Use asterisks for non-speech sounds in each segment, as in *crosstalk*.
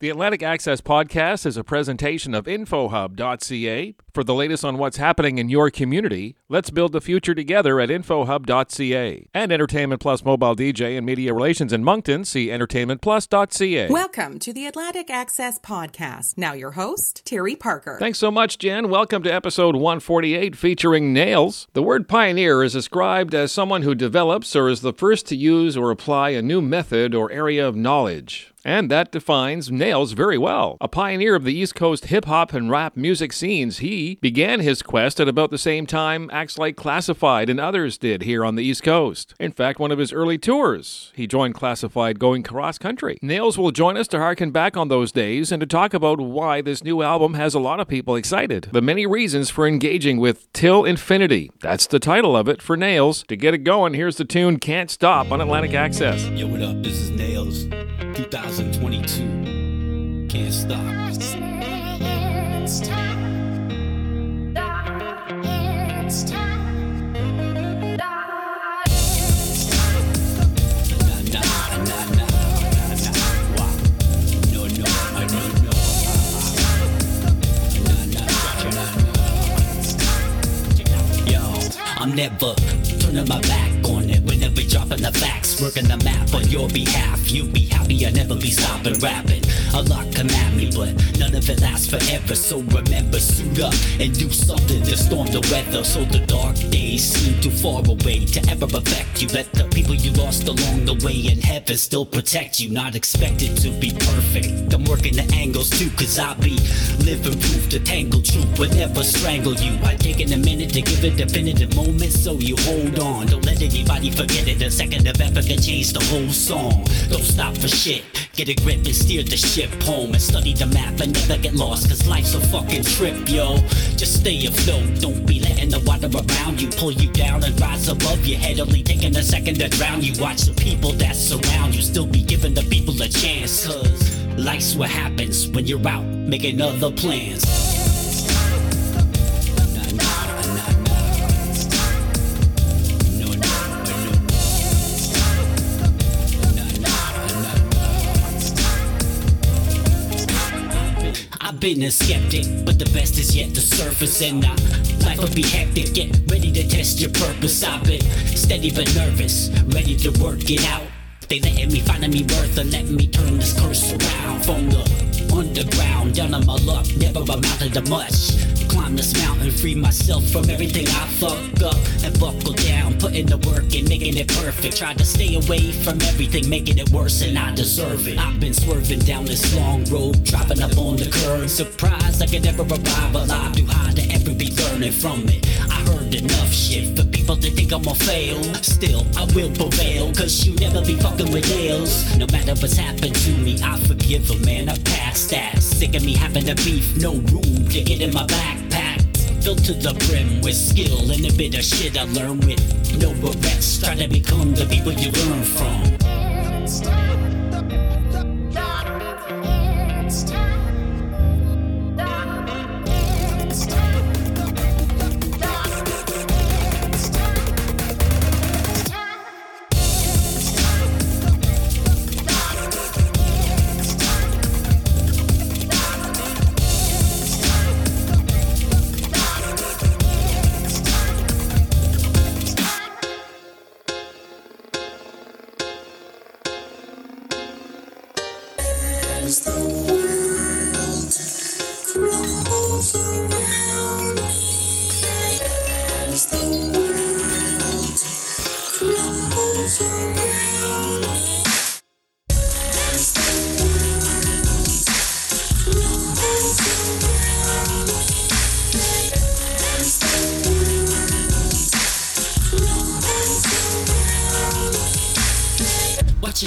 The Atlantic Access Podcast is a presentation of InfoHub.ca. For the latest on what's happening in your community, let's build the future together at InfoHub.ca. And Entertainment Plus Mobile DJ and Media Relations in Moncton, see EntertainmentPlus.ca. Welcome to the Atlantic Access Podcast. Now, your host, Terry Parker. Thanks so much, Jen. Welcome to episode 148 featuring Nails. The word pioneer is described as someone who develops or is the first to use or apply a new method or area of knowledge. And that defines Nails very well. A pioneer of the East Coast hip hop and rap music scenes, he began his quest at about the same time acts like Classified and others did here on the East Coast. In fact, one of his early tours, he joined Classified going cross country. Nails will join us to harken back on those days and to talk about why this new album has a lot of people excited. The many reasons for engaging with Till Infinity. That's the title of it for Nails. To get it going, here's the tune Can't Stop on Atlantic Access. Yo, what up? This is Nails. 2022. Never turning my back on it whenever dropping the facts, working the map on your behalf. You be happy, I never be stopping rapping. A lot come at me, but none of it lasts forever. So remember, suit up and do something to storm the weather. So the dark days seem too far away to ever affect you. Let the people you lost along the way in heaven still protect you. Not expected to be perfect. I'm working the angles too, cause I be living proof to tangle truth would never strangle you. I taken a minute to give a definitive moment, so you hold on. Don't let anybody forget it. A second of effort can change the whole song. Don't stop for shit. Get a grip and steer the ship home and study the map and never get lost. Cause life's a fucking trip, yo. Just stay afloat. Don't be letting the water around you pull you down and rise above your head. Only taking a second to drown you. Watch the people that surround you. Still be giving the people a chance. Cause life's what happens when you're out making other plans. I've been a skeptic, but the best is yet to surface, and I, life will be hectic. Get ready to test your purpose. I've been steady but nervous, ready to work it out. They letting me find me worth and let me turn this curse around from the underground down on my luck. Never amounted to much. Climb this mountain, free myself from everything I fuck up and buckle down, putting the work in, making it perfect. Tried to stay away from everything, making it worse, and I deserve it. I've been swerving down this long road, dropping up on the curb. Surprised I could never arrive alive, too high to ever be learning from it. I heard enough shit for people to think I'ma fail. Still, I will prevail, cause you never be fucking with nails. No matter what's happened to me, I forgive a man, I passed that. Sick of me having to beef, no room to get in my backpack. Filled to the brim with skill and a bit of shit I learned with no regrets. Try to become the people you learn from.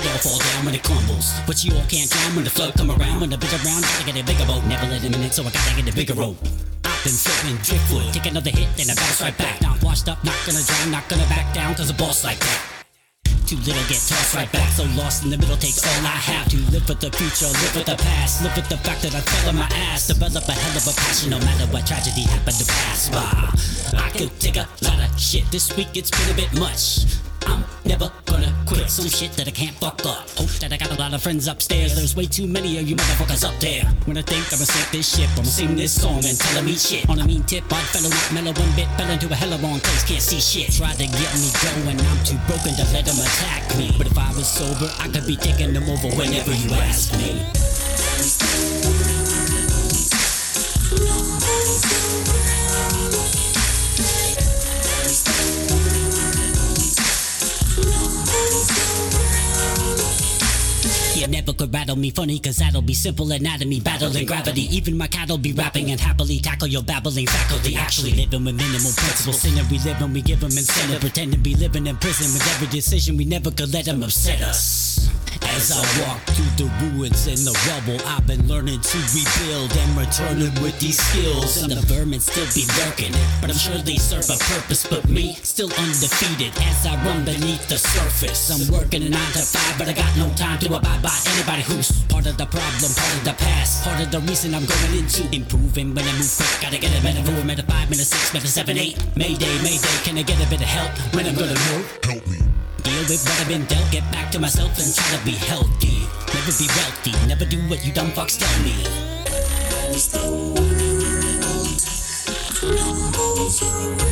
It all fall down when it crumbles. But you all can't drown when the flood come around. When the bigger round, gotta get a bigger boat. Never let him in it, so I gotta get a bigger rope. I've been floating driftwood. Take another hit, then I bounce right back. Now I'm washed up, not gonna drown, not gonna back down, cause a boss like that. Too little, get tossed right back. So lost in the middle takes all I have to live with the future, live with the past, live with the fact that I fell on my ass. Develop a hell of a passion, no matter what tragedy happened to pass by. I could take a lot of shit. This week it's been a bit much. I'm Never gonna quit some shit that I can't fuck up. Hope that I got a lot of friends upstairs. There's way too many of you motherfuckers up there. When I think I'ma sink this ship, I'ma sing this song and tell eat shit. On a mean tip, I fellow, not mellow one bit. Fell into a hell hella wrong place, can't see shit. Try to get me going, I'm too broken to let 'em attack me. But if I was sober, I could be taking them over whenever you ask me. Rattle me funny, cause that'll be simple anatomy, battling gravity. Even my cat'll be rapping and happily tackle your babbling faculty. Actually living with minimal principles. Sinner we live and we give them incentive. Pretend to be living in prison with every decision we never could let them upset us. As I walk through the ruins and the rubble, I've been learning to rebuild and returning with these skills. And the vermin still be lurking, but I'm sure they serve a purpose. But me, still undefeated as I run beneath the surface. I'm working a nine to five, but I got no time to abide by anybody who's part of the problem, part of the past, part of the reason I'm going into improving when I move quick. Gotta get a better four, meta five, meta six, meta seven, eight. Mayday, mayday, can I get a bit of help when I'm gonna move? Help me. Deal with what I've been dealt, get back to myself and try to be healthy. Never be wealthy, never do what you dumb fucks tell me. Crumbles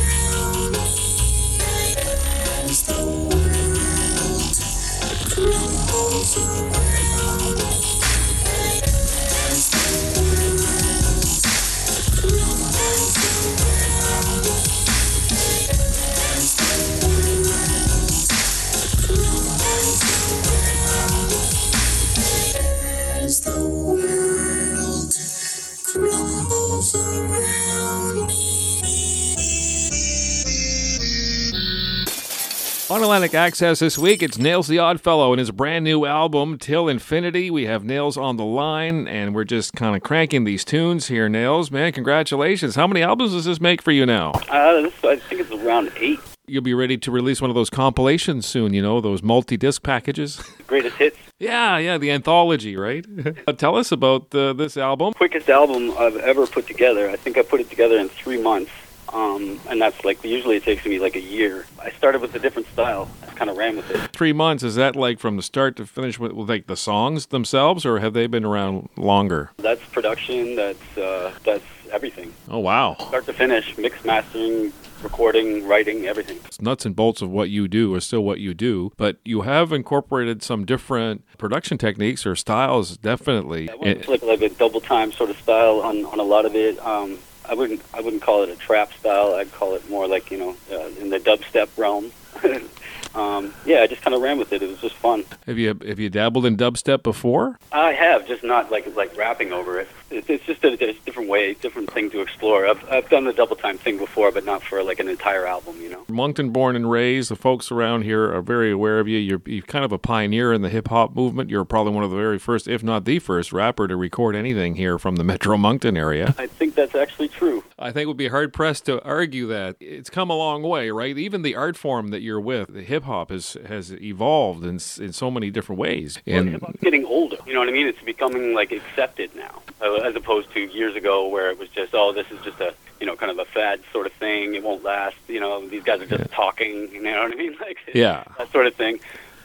On Atlantic Access this week, it's Nails the Oddfellow and his brand new album, Till Infinity. We have Nails on the line, and we're just kind of cranking these tunes here, Nails. Man, congratulations. How many albums does this make for you now? Uh, this, I think it's around eight. You'll be ready to release one of those compilations soon, you know, those multi disc packages. *laughs* Greatest hits. yeah, yeah, the anthology, right? *laughs* Uh, Tell us about uh, this album. Quickest album I've ever put together. I think I put it together in three months. Um, and that's like, usually it takes me like a year. I started with a different style. I kind of ran with it. Three months, is that like from the start to finish with, with like the songs themselves, or have they been around longer? That's production. That's, uh, that's everything. Oh, wow. Start to finish, mix, mastering, recording, writing, everything. It's nuts and bolts of what you do is still what you do, but you have incorporated some different production techniques or styles, definitely. I went like, like a double time sort of style on, on a lot of it. Um, I wouldn't I wouldn't call it a trap style. I'd call it more like you know uh, in the dubstep realm. *laughs* um, yeah, I just kind of ran with it. It was just fun. Have you have you dabbled in dubstep before? I have just not like like rapping over it. It's, just a, a different way, different thing to explore. I've I've done the double time thing before, but not for like an entire album. You know. Moncton born and raised. The folks around here are very aware of you. You're, you're kind of a pioneer in the hip hop movement. You're probably one of the very first, if not the first, rapper to record anything here from the Metro Moncton area. I think that's actually true. I think we'd be hard pressed to argue that it's come a long way, right? Even the art form that you're with, the hip hop has has evolved in in so many different ways. And Hip hop's getting older. You know what I mean? It's becoming like accepted now, as opposed to years ago where it was just, oh, this is just a you know kind of a fad sort of thing. It won't last. You know, these guys are just talking. *laughs* You know what I mean? Like *laughs* Yeah. that sort of thing.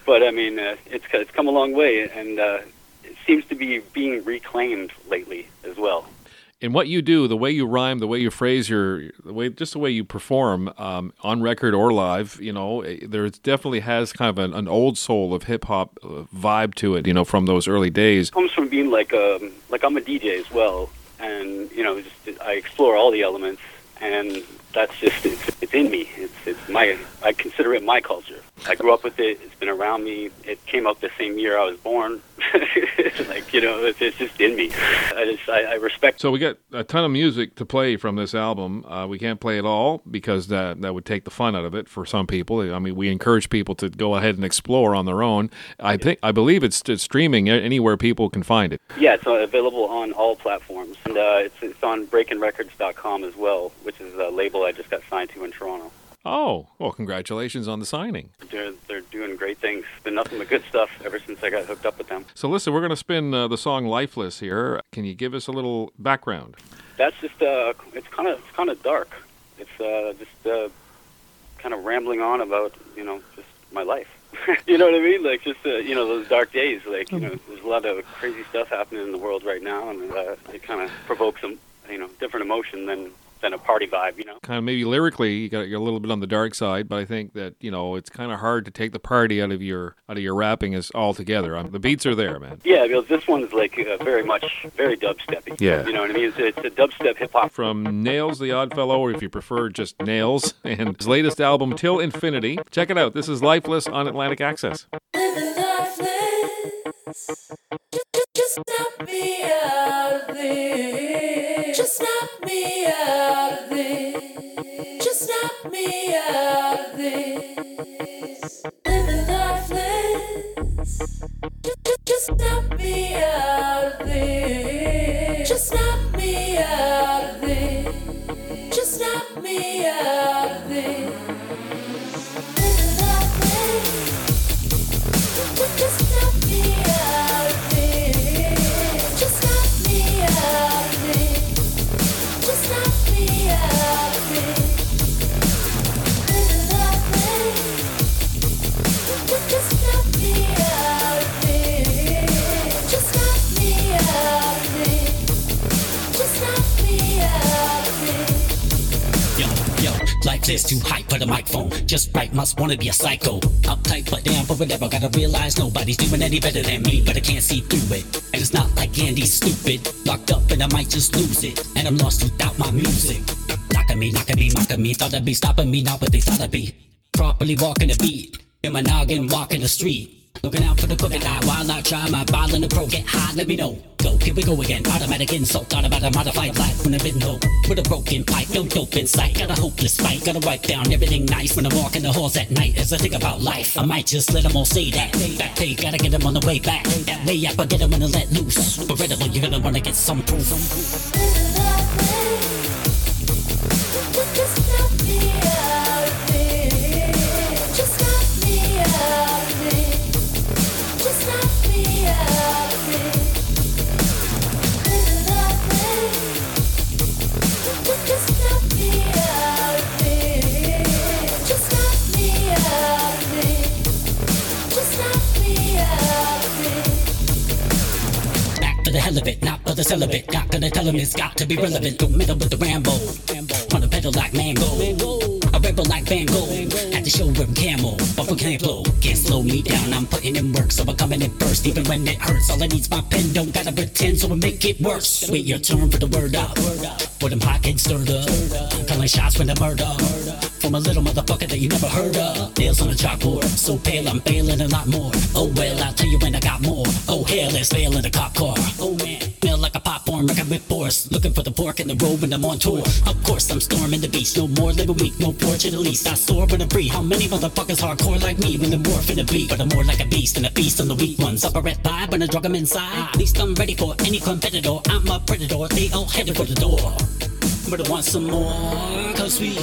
But I mean, uh, it's it's come a long way, and uh, it seems to be being reclaimed lately as well. In what you do, the way you rhyme, the way you phrase your, the way just the way you perform um, on record or live, you know, eh, there definitely has kind of an, an old soul of hip hop uh, vibe to it, you know, from those early days. comes from being like um like I'm a DJ as well, and you know just I explore all the elements, and that's just it's, it's in me. It's it's my I consider it my culture. I grew up with it. It's been around me. It came out the same year I was born. *laughs* like you know, it's, it's just in me. I just I, I respect. So we got a ton of music to play from this album. Uh, we can't play it all because that that would take the fun out of it for some people. I mean, we encourage people to go ahead and explore on their own. I think I believe it's, it's streaming anywhere people can find it. Yeah, it's uh, available on all platforms, and uh, it's it's on BreakingRecords.com as well, which is a label I just got signed to in Toronto. Oh, well, congratulations on the signing. They're they're doing great things. Been nothing but good stuff ever since I got hooked up with them. So listen, we're going to spin uh, the song "Lifeless" here. Can you give us a little background? That's just uh, it's kind of it's kind of dark. It's uh, just uh, kind of rambling on about you know just my life. *laughs* you know what I mean? Like just uh, you know those dark days. Like you know, there's a lot of crazy stuff happening in the world right now, and uh, it kind of provokes some you know different emotion than than a party vibe. You know? Kind of maybe lyrically, you got you're a little bit on the dark side, but I think that you know it's kind of hard to take the party out of your out of your rapping is altogether. Um, the beats are there, man. Yeah, because this one's like uh, very much very dubsteppy. Yeah. You know what I mean? It's, it's a dubstep hip hop. From Nails the Odd Fellow, or if you prefer, just Nails, *laughs* and his latest album, Till Infinity. Check it out. This is Lifeless on Atlantic Access. Just, knock me out of this. Just me out of this. Just me out of this. Must wanna be a psycho. Uptight, but damn, but whatever. Gotta realize nobody's doing any better than me, but I can't see through it. And it's not like Andy's stupid. Locked up and I might just lose it. And I'm lost without my music. Knocking me, knocking me, mocking me. Thought I'd be stopping me, not what they thought I'd be. Properly walking the beat. In my noggin, walking the street. Looking out for the crooked eye while I try my in the pro. Get high, let me know. Go, here we go again. Automatic insult. Thought about a modified life when I've been low. With a broken pipe, no dope in sight. Got a hopeless fight. Gotta wipe down everything nice when I'm walking the halls at night. As I think about life, I might just let them all say that. Back pay, gotta get them on the way back. That way I forget them when I let loose. But Incredible, you're gonna wanna get some proof. The hell of it, not for the celibate. Not gonna tell him it's got to be relevant. Don't meddle with the Rambo. Wanna pedal like mango. A rebel like Van Gogh. To show him camel, but we can't blow. Can't slow me down, I'm putting in work, so I'm coming in first. Even when it hurts, all I need's my pen. Don't gotta pretend, so I make it worse. Wait your turn for the word up. For them hot pockets stirred up. Calling shots when the murder. From a little motherfucker that you never heard of. Nails on a chalkboard, so pale I'm failing a lot more. Oh well, I'll tell you when I got more. Oh hell, it's fail in a cop car. Oh man, smell like a popcorn, wrecking with force. Looking for the pork in the road when I'm on tour. Of course, I'm storming the beast. No more living weak, no porch at the least. I soar when I'm free. How many motherfuckers hardcore like me when they're morphing the beat? But I'm more like a beast and a feast on the weak ones. Upper at five when I drug them inside. At least I'm ready for any competitor. I'm a predator. They all headed for the door. But I want some more, cause we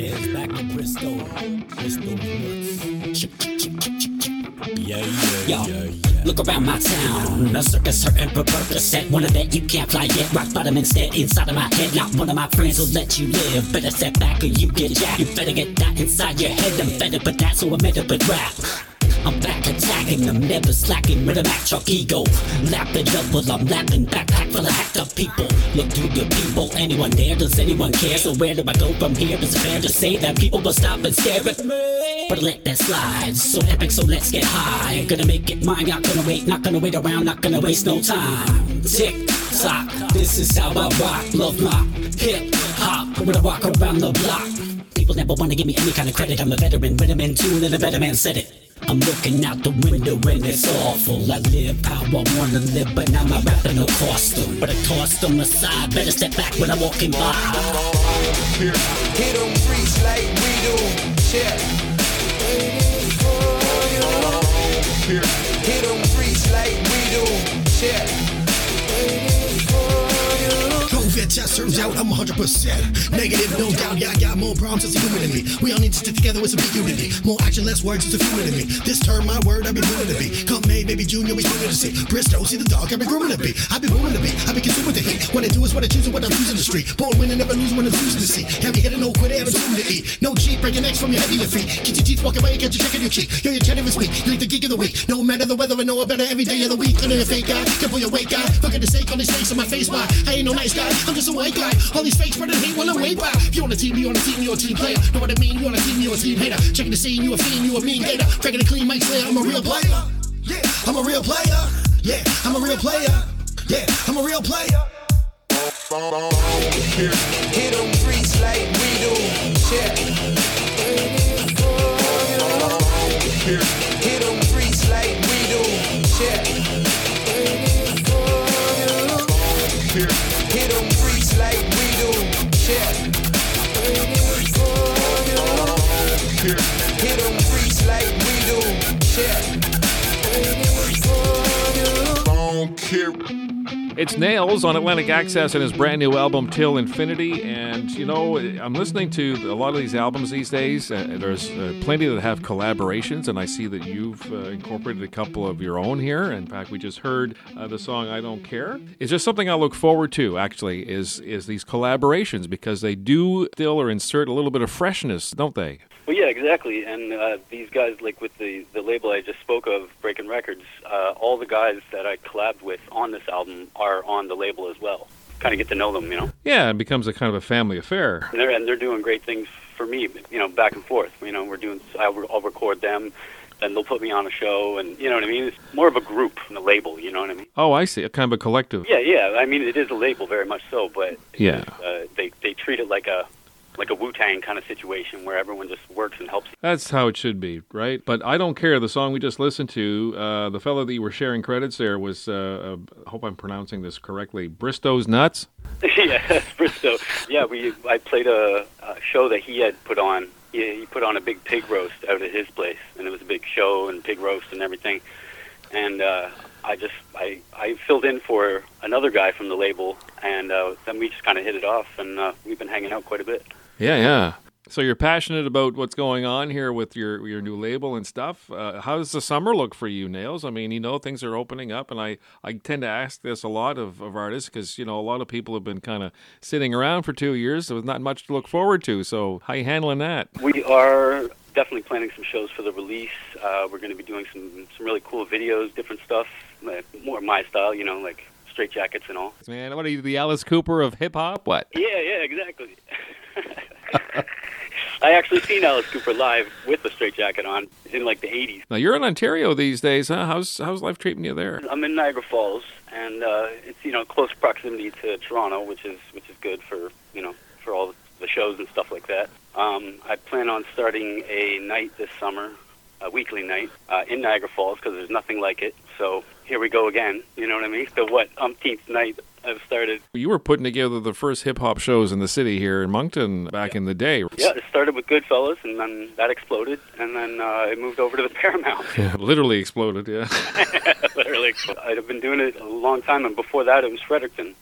It's back Look around my town. A circus hurting for. Set one of that you can't fly yet. Rock bottom instead inside of my head. Not one of my friends will let you live. Better step back or you get jacked. You better get that inside your head. I'm fed up with that, so I made up a rap. I'm back attacking I'm never slacking with a Mack truck ego. Lap it up while I'm lapping, backpack full of hacked up people. Look through the people, anyone there? Does anyone care? So where do I go from here? Is it fair to say that people will stop and stare at me? But I let that slide, so epic, so let's get high. Gonna make it mine, not gonna wait, not gonna wait around, not gonna waste no time. Tick tock, this is how I rock, love my hip hop. When I walk around the block. People never wanna give me any kind of credit. I'm a veteran, but I'm in tune, and a better man said it. I'm looking out the window and it's awful. I live how I wanna live, but now my rapping will cost them. But I tossed them aside, better step back when I'm walking by. Hit them freaks like we do. Yeah. Hit them Test turns out I'm 100% negative, no doubt. Yeah, I got more problems as a human in me. We all need to stick together with some big unity. More action, less words, it's a fluid in me. This term, my word, I've been doing to be. Come May, baby Junior, we still to see. Bristow, see the dog, I've been grooming to be. I've been booming to be. I've been consuming the heat. What I do is what I choose and what I'm choosing the street. Born winning, never losing when I'm choosing to see. Heavy hitter, no quitter, and I'm to eat. No cheat, breaking necks from your head to your feet. Get your teeth, walk away, get your check in your cheek. Yo, your cheddar is weak. You like the geek of the week. No matter the weather, I know it better every day of the week. I Under a fake guy, careful your weight guy. At the sake on these face on my face. Why? I ain't no nice guy. I'm just a white guy. All these fakes spreading hate while I'm way back. If you on a team, you on a team, you're a team player. Know what I mean? You on a team, you a team hater. Checking the scene, you a fiend, you a mean gator. Breaking the clean, Mike Slayer, I'm a real player. Yeah, I'm a real player. Yeah, I'm a real player. Yeah, I'm a real player. Hit them freaks like we do. Yeah. It's Nails on Atlantic Access and his brand new album Till Infinity. And you know, I'm listening to a lot of these albums these days. Uh, there's uh, plenty that have collaborations, and I see that you've uh, incorporated a couple of your own here. In fact, we just heard uh, the song "I Don't Care." It's just something I look forward to. Actually, is is these collaborations because they do still or insert a little bit of freshness, don't they? Well, yeah, exactly. And uh, these guys, like with the the label I just spoke of, Breaking Records, uh, all the guys that I collabed with on this album are on the label as well. Kind of get to know them, you know. Yeah, it becomes a kind of a family affair. And they're and they're doing great things for me, you know, back and forth. You know, we're doing. I'll, I'll record them. Then they'll put me on a show, and you know what I mean. It's more of a group than a label. You know what I mean? Oh, I see. A kind of a collective. Yeah, yeah. I mean, it is a label, very much so, but Yeah. uh, they they treat it like a like a Wu Tang kind of situation where everyone just works and helps. That's how it should be, right? But I don't care. The song we just listened to, uh, the fellow that you were sharing credits there was, uh, uh, I hope I'm pronouncing this correctly, Bristow's Nuts. *laughs* *laughs* yeah, Bristow. Yeah, we I played a, a show that he had put on. He, he put on a big pig roast out at his place, and it was a big show and pig roast and everything. And uh, I just I I filled in for another guy from the label, and uh, then we just kind of hit it off, and uh, we've been hanging out quite a bit. Yeah, yeah. So you're passionate about what's going on here with your your new label and stuff. Uh, how does the summer look for you, Nails? I mean, you know, things are opening up, and I, I tend to ask this a lot of, of artists because you know a lot of people have been kind of sitting around for two years with not much to look forward to. So how you handling that? We are definitely planning some shows for the release. Uh, we're going to be doing some some really cool videos, different stuff, like more my style, you know, like straight jackets and all. Man, what are you, the Alice Cooper of hip hop? What? Yeah, yeah, exactly. *laughs* I actually seen Alice Cooper live with a straight jacket on in like the '80s. Now you're in Ontario these days, huh? How's how's life treating you there? I'm in Niagara Falls, and uh, it's you know close proximity to Toronto, which is which is good for you know for all the shows and stuff like that. Um, I plan on starting a night this summer, a weekly night uh, in Niagara Falls because there's nothing like it. So here we go again. You know what I mean? So what umpteenth night I've started. You were putting together the first hip hop shows in the city here in Moncton back in the day. Yeah, it started with Goodfellas, and then that exploded, and then uh, it moved over to the *laughs* Paramount. *laughs* Yeah, Literally exploded, yeah. *laughs* Literally, I've been doing it a long time, and before that, it was Fredericton.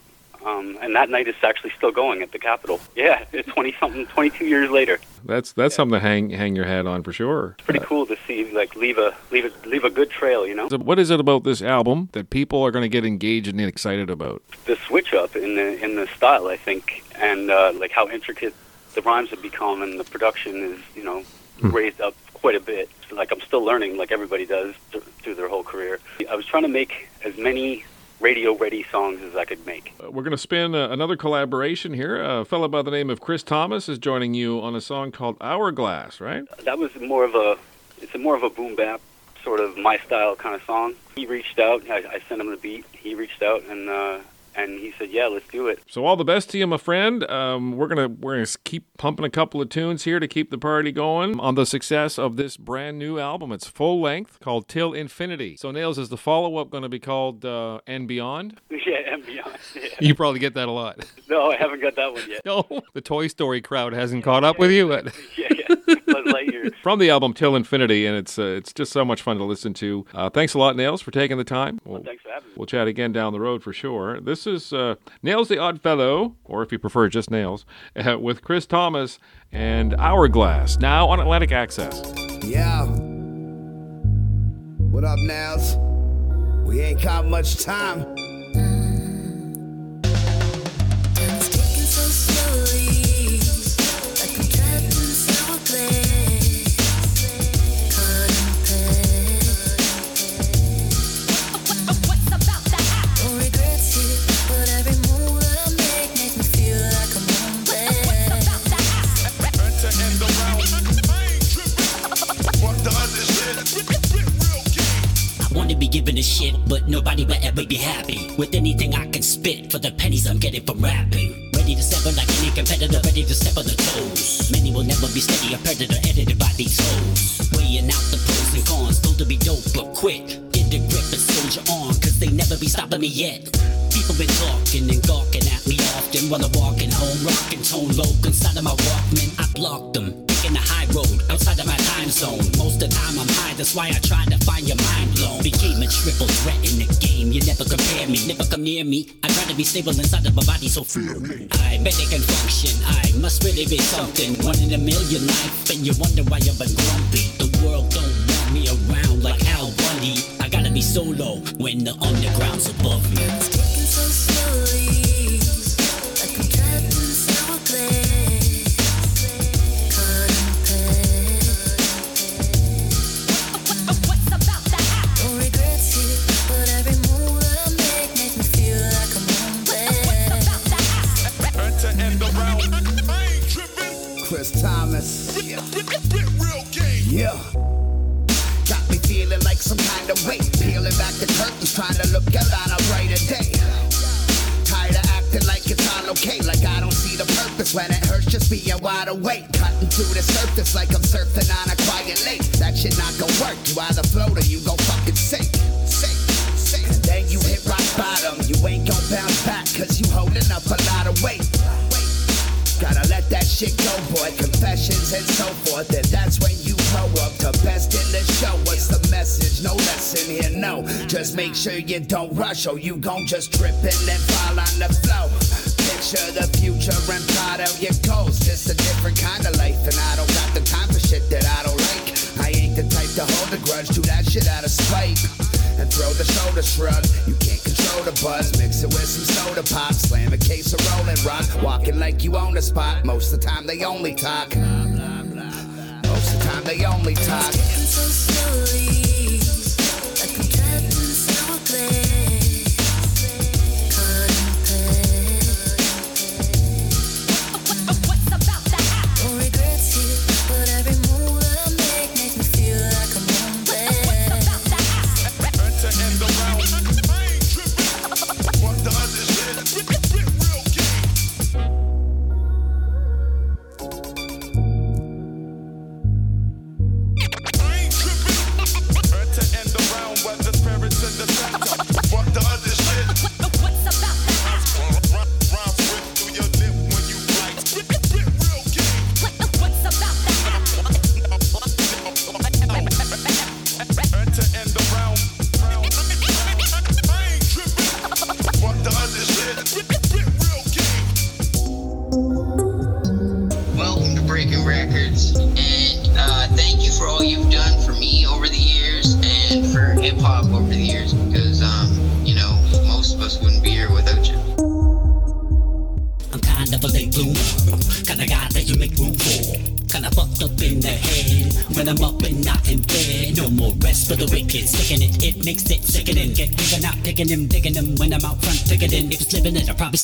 Um, and that night is actually still going at the Capital. Yeah, it's *laughs* twenty something, twenty two years later. That's that's something to hang hang your hat on for sure. It's pretty cool to see like leave a leave a leave a good trail. You know, So what is it about this album that people are going to get engaged and excited about? the switch up in the in the style, I think, and uh, like how intricate the rhymes have become, and the production is you know raised up quite a bit. So, like I'm still learning, like everybody does th- through their whole career. I was trying to make as many radio-ready songs as I could make. Uh, We're going to spin uh, another collaboration here. A fellow by the name of Chris Thomas is joining you on a song called Hourglass, right? That was more of a it's a more of a boom bap sort of my style kind of song. He reached out. I, I sent him the beat. He reached out and uh, and he said, "Yeah, let's do it." So all the best to you, my friend. Um, we're gonna we're gonna keep pumping a couple of tunes here to keep the party going on the success of this brand new album. It's full length called Till Infinity. So Nails is the follow up going to be called uh, And Beyond. *laughs* yeah, and beyond. *laughs* Yeah. You probably get that a lot. *laughs* No, I haven't got that one yet. No, the Toy Story crowd hasn't caught up with you. But Yeah, yeah. Buzz Lightyear. *laughs* from the album Till Infinity, and it's uh, it's just so much fun to listen to. Uh, thanks a lot, Nails, for taking the time. We'll, Thanks for having me. we'll chat again down the road for sure. This is uh, Nails the Odd Fellow, or if you prefer, just Nails, uh, with Chris Thomas and Hourglass, now on Atlantic Access. Yeah. What up, Nels? We ain't got much time. A shit, but nobody will ever be happy with anything I can spit for the pennies I'm getting from rapping. Ready to sever like any competitor, ready to step on the toes. Many will never be steady, a predator edited by these hoes. Weighing out the pros and cons, told to be dope, but quick. Get the grip and soldier on, cause they never be stopping me yet. People been talking and gawking at me often while I'm walking home, rocking tone low inside of my Walkman. I blocked them, taking the high road outside of my time zone. That's why I try to find your mind blown. Became a triple threat in the game. You never compare me, never come near me. I try to be stable inside of my body, so fear me. I bet they can function. I must really be something. One in a million life, and you wonder why I've been grumpy. The world don't want me around like Al Bundy. I gotta be solo when the underground's above me. Yeah. Got me feeling like some kind of weight. Peeling back the curtains, trying to look out on a brighter day. Tired of acting like it's all okay. Like I don't see the purpose when it hurts just being wide awake. Cutting through the surface like I'm surfing on a quiet lake. That shit not gonna work. You either float or you gon' Confessions and so forth. And that's when you grow up. The best in the show. What's the message? No lesson here, no. Just make sure you don't rush, or you gon' just trip and then fall on the floor. Picture the future and plot out your goals. Just a different kind of life, and I don't got the time for shit that I don't like. I ain't the type to hold a grudge, do that shit out of spite. And throw the shoulder shrug. You can't control the buzz, mix it with some soda pop. Slam a case of rolling rock. Walking like you own the spot. Most of the time they only talk. Most of the time they only talk.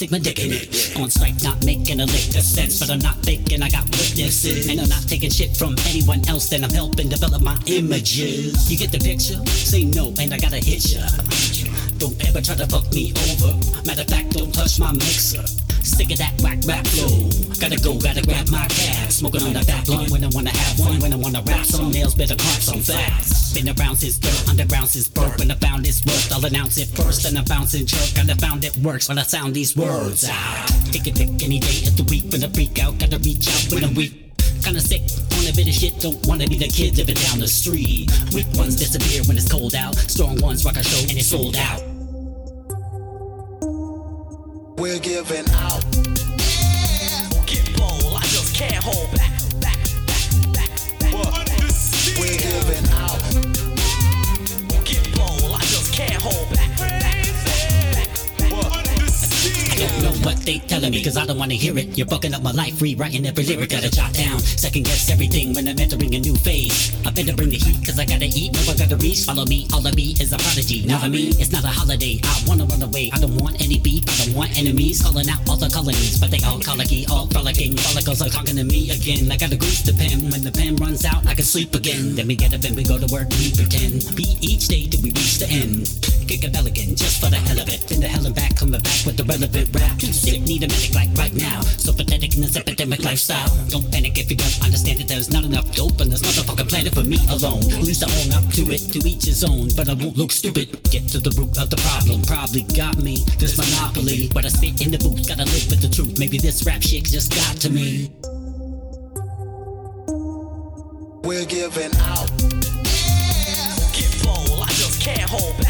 Stick my dick in it. On strike, not making a lick of sense, but I'm not faking, I got witnesses. And I'm not taking shit from anyone else, then I'm helping develop my images. You get the picture? Say no, and I gotta hit ya. Don't ever try to fuck me over. Matter of fact, don't touch my mixer. Sick of that whack rap flow. Gotta go, gotta grab my cab. Smoking on that fat blunt when I wanna have one. When I wanna rap some nails, better crunch some fast. Been around since dirt, underground since birth. When I found this worth, I'll announce it first. Then I bounce and jerk, and I found it works when I sound these words out. Take a pick any day of the week when I freak out. Gotta reach out when I'm weak. Kinda sick on a bit of shit, don't wanna be the kid living down the street. Weak ones disappear when it's cold out. Strong ones rock a show and it's sold out. We're giving I just what they telling me, cause I don't wanna hear it. You're fucking up my life, rewriting every lyric, gotta jot down. Second guess everything when I'm entering a new phase. I better bring the heat, cause I gotta eat, no I gotta reach. Follow me, all of me is a prodigy. Now for me, it's not a holiday. I wanna run away, I don't want any beef, I don't want enemies. Calling out all the colonies, but they all colicky, all frolicking. Follicles are talking to me again. I gotta grease the pen, when the pen runs out, I can sleep again. Then we get up and we go to work, we pretend. Beat each day till we reach the end. Kick a bell again, just for the hell of it. In the hell and back, coming back with the relevant rap. Too sick, need a medic like right now. So pathetic in this epidemic lifestyle. Don't panic if you don't understand that there's not enough dope on this motherfucking planet for me alone. At least I own up to it, to each his own. But I won't look stupid. Get to the root of the problem. Probably got me this monopoly. But I spit in the booth, gotta live with the truth. Maybe this rap shit just got to me. We're giving out. Yeah. Get bold, I just can't hold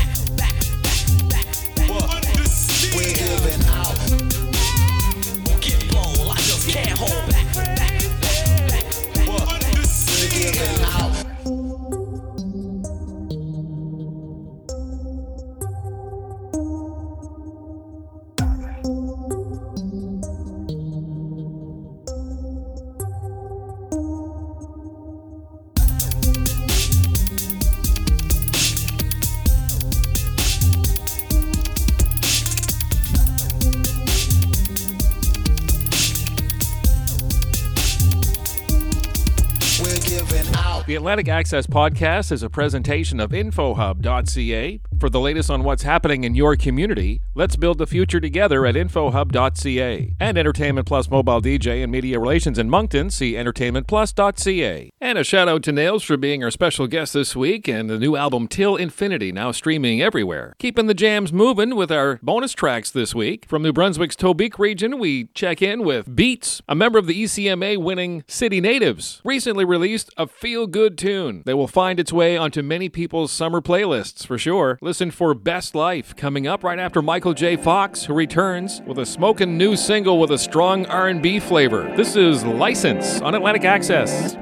Atlantic Access Podcast is a presentation of InfoHub.ca. For the latest on what's happening in your community, let's build the future together at InfoHub.ca. And Entertainment Plus Mobile DJ and Media Relations in Moncton, see EntertainmentPlus.ca. And a shout out to Nails for being our special guest this week and the new album Till Infinity, now streaming everywhere. Keeping the jams moving with our bonus tracks this week. From New Brunswick's Tobique region, we check in with Beats, a member of the ECMA winning City Natives, recently released a feel good tune that will find its way onto many people's summer playlists for sure. For Best Life coming up right after Michael J. Fox, who returns with a smoking new single with a strong R&B flavor. This is License on Atlantic Access.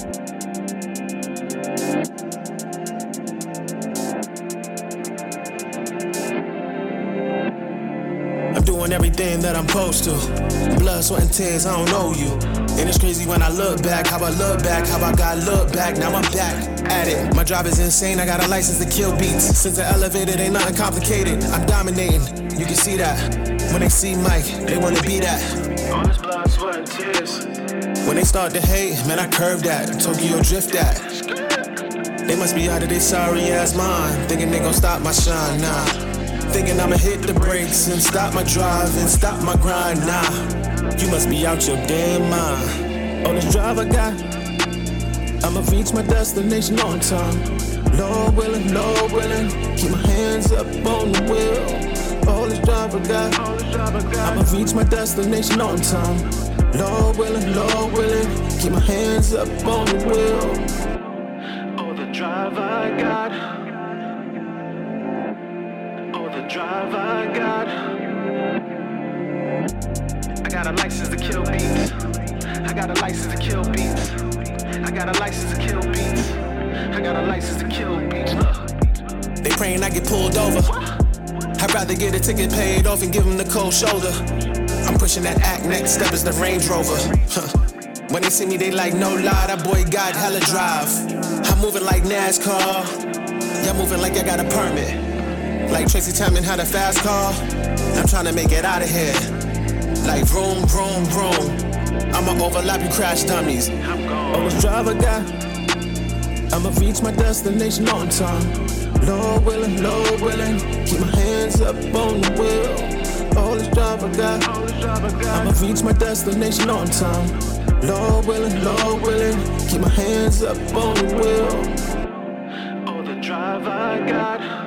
Everything that I'm supposed to. Blood, sweat, and tears, I don't know you. And it's crazy when I look back, how I look back, how I got look back. Now I'm back at it. My drive is insane, I got a license to kill beats. Since the elevated ain't nothing complicated, I'm dominating. You can see that. When they see Mike, they wanna be that. All this blood, sweat, and tears. When they start to hate, man, I curve that. Tokyo drift that. They must be out of their sorry ass mind, thinking they gon' stop my shine, nah. Thinking I'ma hit the brakes and stop my drive and stop my grind, nah. You must be out your damn mind. On this drive I got, I'ma reach my destination on time. Lord willing, Lord willing, keep my hands up on the wheel. All this drive I got, I'ma reach my destination on time. Lord willing, Lord willing, keep my hands up on the wheel. Oh, the drive I got. Drive I got. I got a license to kill beats. I got a license to kill beats. I got a license to kill beats. I got a license to kill beats. They praying I get pulled over. I'd rather get a ticket paid off and give them the cold shoulder. I'm pushing that act, next step is the Range Rover. Huh. When they see me, they like, no lie, that boy got hella drive. I'm moving like NASCAR. Y'all moving like I got a permit. Like Tracy Chapman had a fast car. I'm trying to make it out of here. Like vroom, vroom, vroom. I'ma overlap you crash dummies. Oh, this driver guy. I'ma reach my destination on time. Lord willing, Lord willing, keep my hands up on the wheel. All this drive I got, I'ma reach my destination on time. Lord willing, Lord willing, keep my hands up on the wheel. All the drive I got.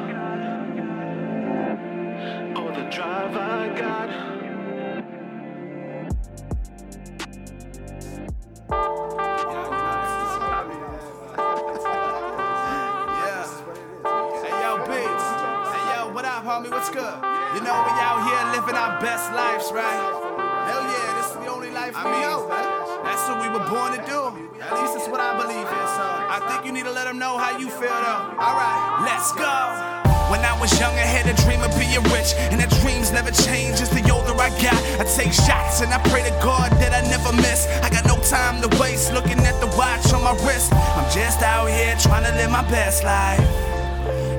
Was young, I had a dream of being rich, and the dreams never change as the older I got. I take shots and I pray to God that I never miss. I got no time to waste looking at the watch on my wrist. I'm just out here trying to live my best life.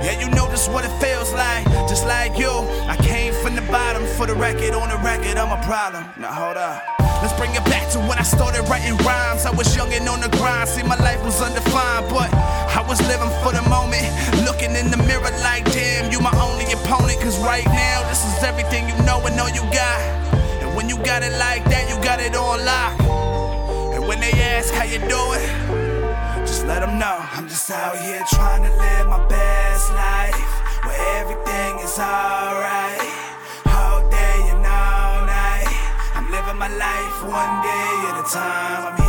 Yeah, you know just what it feels like. Just like you, I came from the bottom. For the record, on the record, I'm a problem. Now hold up. Let's bring it back to when I started writing rhymes. I was young and on the grind. See, my life was undefined, but was living for the moment. Looking in the mirror like, damn, you my only opponent. Cause right now, this is everything you know and all you got. And when you got it like that, you got it on lock. And when they ask how you doing, just let them know. I'm just out here trying to live my best life where everything is alright. All day and all night. I'm living my life one day at a time. I'm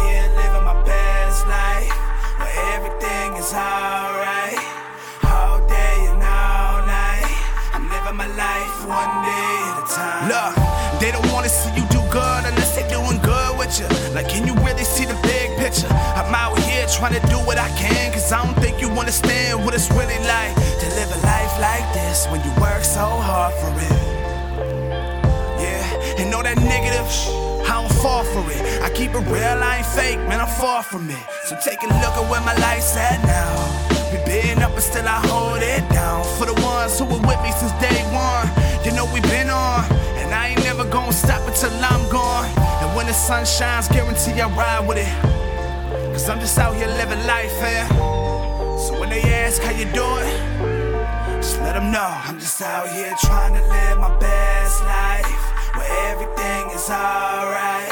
everything is alright. All day and all night. I'm living my life one day at a time. Look, they don't wanna see you do good unless they doing good with you. Like, can you really see the big picture? I'm out here trying to do what I can, cause I don't think you understand what it's really like to live a life like this when you work so hard for it. Yeah, and all that negative, sh- I don't fall for it. I keep it real, I ain't fake, man, I'm far from it. So take a look at where my life's at now. We been up, but still I hold it down. For the ones who were with me since day one, you know we been on. And I ain't never gonna stop until I'm gone. And when the sun shines, guarantee I ride with it. Cause I'm just out here living life, man. So when they ask how you doing, just let them know. I'm just out here trying to live my best life everything is alright.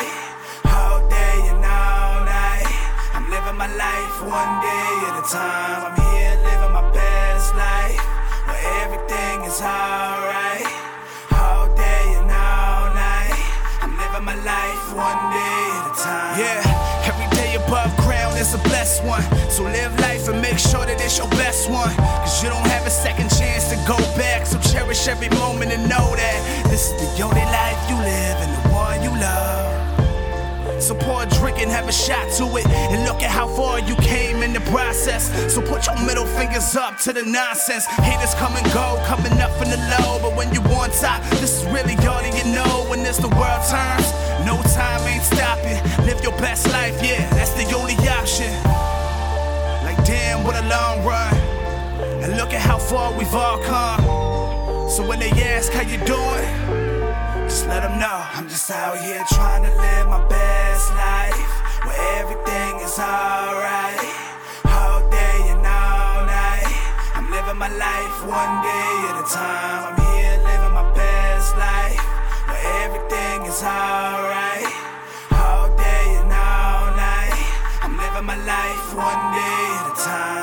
All day and all night. I'm living my life one day at a time. I'm here living my best life where everything is alright. All day and all night. I'm living my life one day at a time. Yeah, every day above ground is a blessed one. So live life and make sure that it's your best one. Cause you don't have a second chance to go back. So cherish every moment and know that this is the only life you live and the one you love. So pour a drink and have a shot to it. And look at how far you came in the process. So put your middle fingers up to the nonsense. Haters come and go, coming up from the low. But when you on top, this is really all that you know. When this the world turns, no time ain't stopping. Live your best life, yeah, that's far we've all come. So when they ask how you doing, just let them know. I'm just out here trying to live my best life where everything is alright. All day and all night. I'm living my life one day at a time. I'm here living my best life where everything is alright. All day and all night. I'm living my life one day at a time.